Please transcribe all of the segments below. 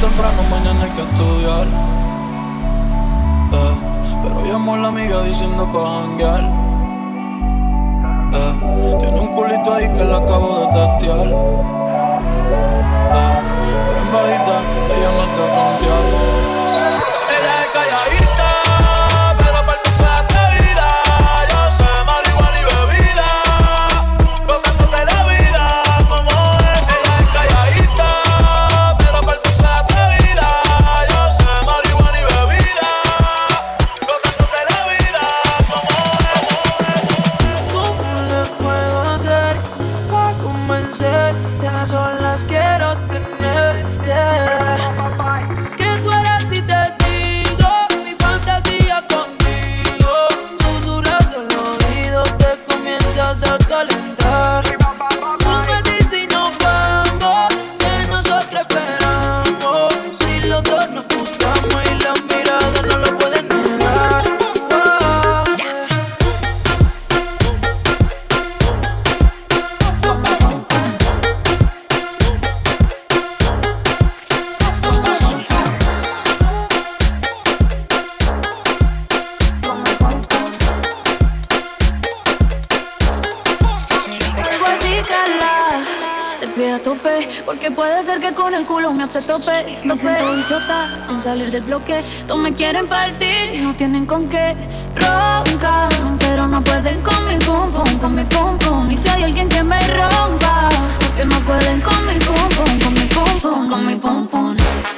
temprano, mañana hay que estudiar. Eh, pero llamo a la amiga diciendo pa' janguear. Eh, tiene un culito ahí que la acabo de testear. Eh, pero en bajita, ella no está frontear. no color. Sin salir del bloque. Todos me quieren partir y no tienen con qué. Ronca, pero no pueden con mi pum pum, con mi pum pum. Y si hay alguien que me rompa, porque no pueden con mi pum pum, con mi pum pum, con mi pum pum.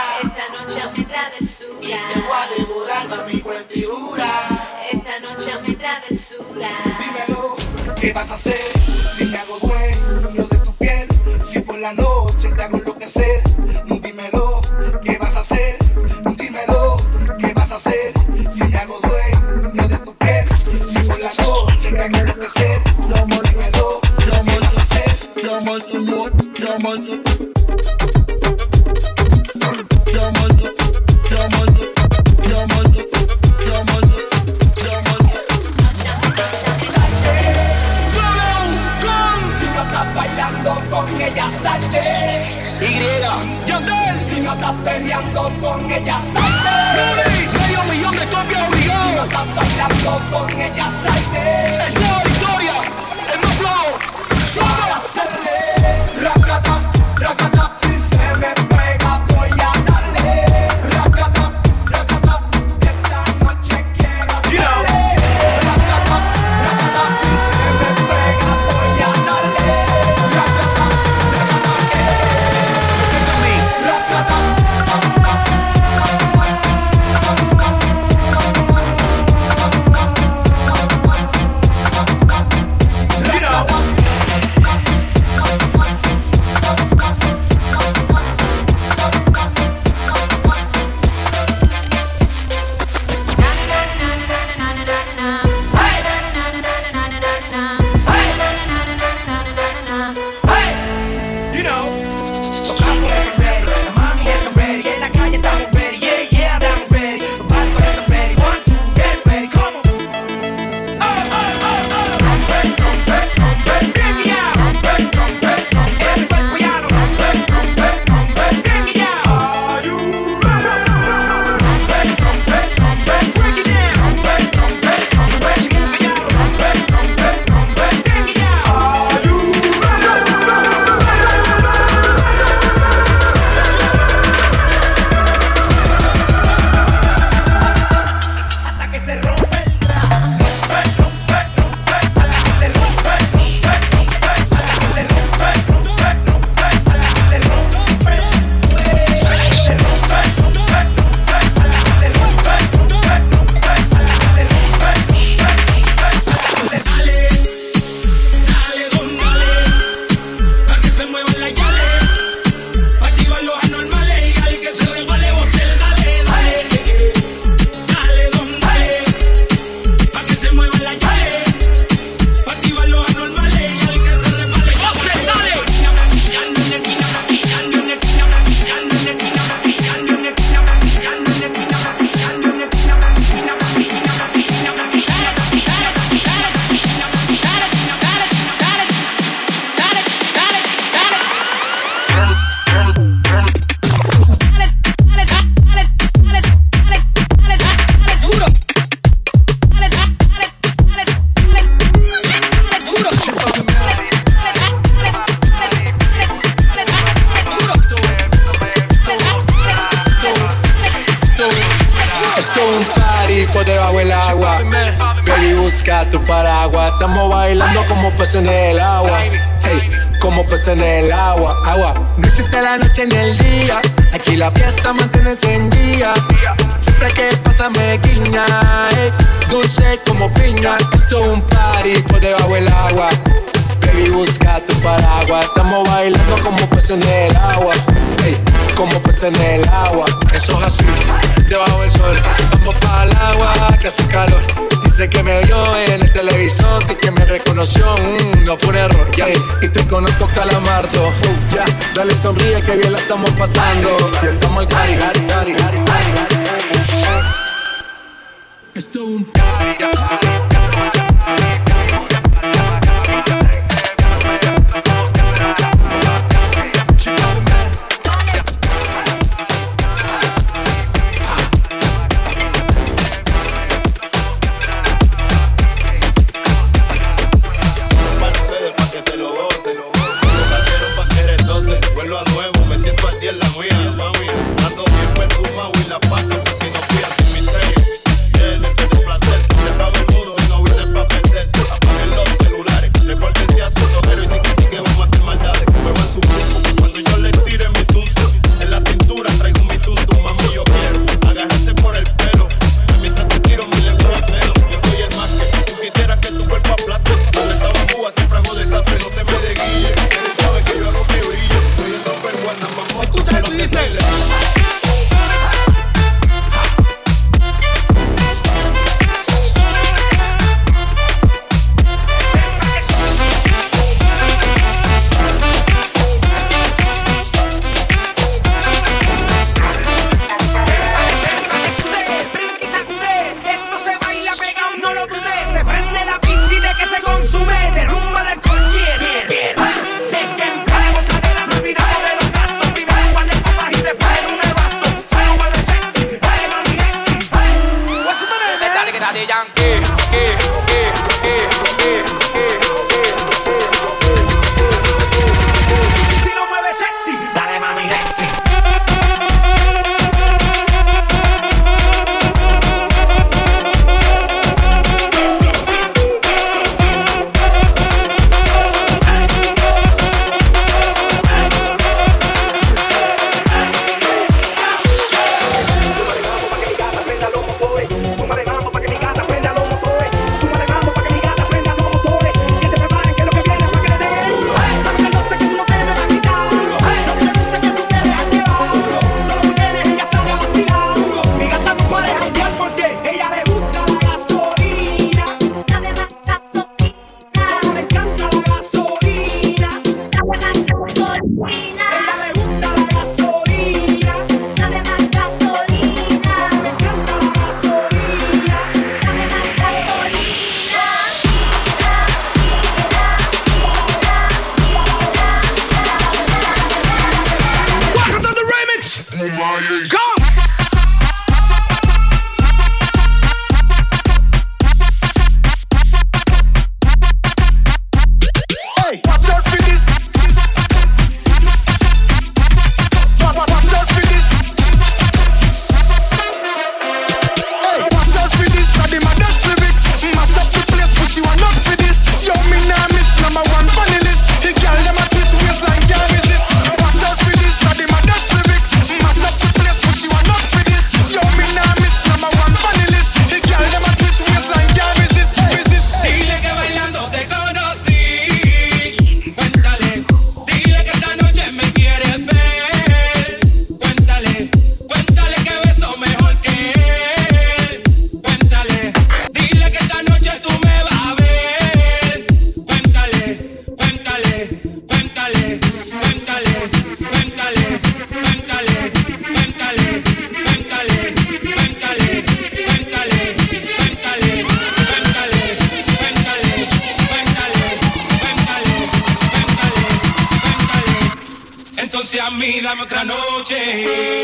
te voy a devorar, mami, por Esta noche me travesura. Dímelo, ¿qué vas a hacer? Si te hago dueño de tu piel, si por la noche te hago enloquecer. Dímelo, ¿qué vas a hacer? Dímelo, ¿qué vas a hacer? Si te hago dueño de tu piel, si por la noche te hago enloquecer. Dímelo, ¿qué vas a hacer? con ella salta. Por debajo del agua. Baby, busca tu paraguas. Estamos bailando como peces en el agua. Hey, como peces en el agua, agua. No existe la noche ni el día. Aquí la fiesta mantiene encendida. Siempre que pasa me guiña. dulce como piña. Esto es un party por debajo del agua. Baby, busca tu paraguas. Estamos bailando como peces en el agua. Hey, en el agua. Eso es así, debajo del sol. Vamos para el agua que hace calor. Dice que me vio en el televisor y que me reconoció. Mm, no fue un error, yeah. Y te conozco, Calamardo. Uh, ya, dale sonríe que bien la estamos pasando. Y estamos al cari, cari, cari, cari, Esto es un. a otra noche.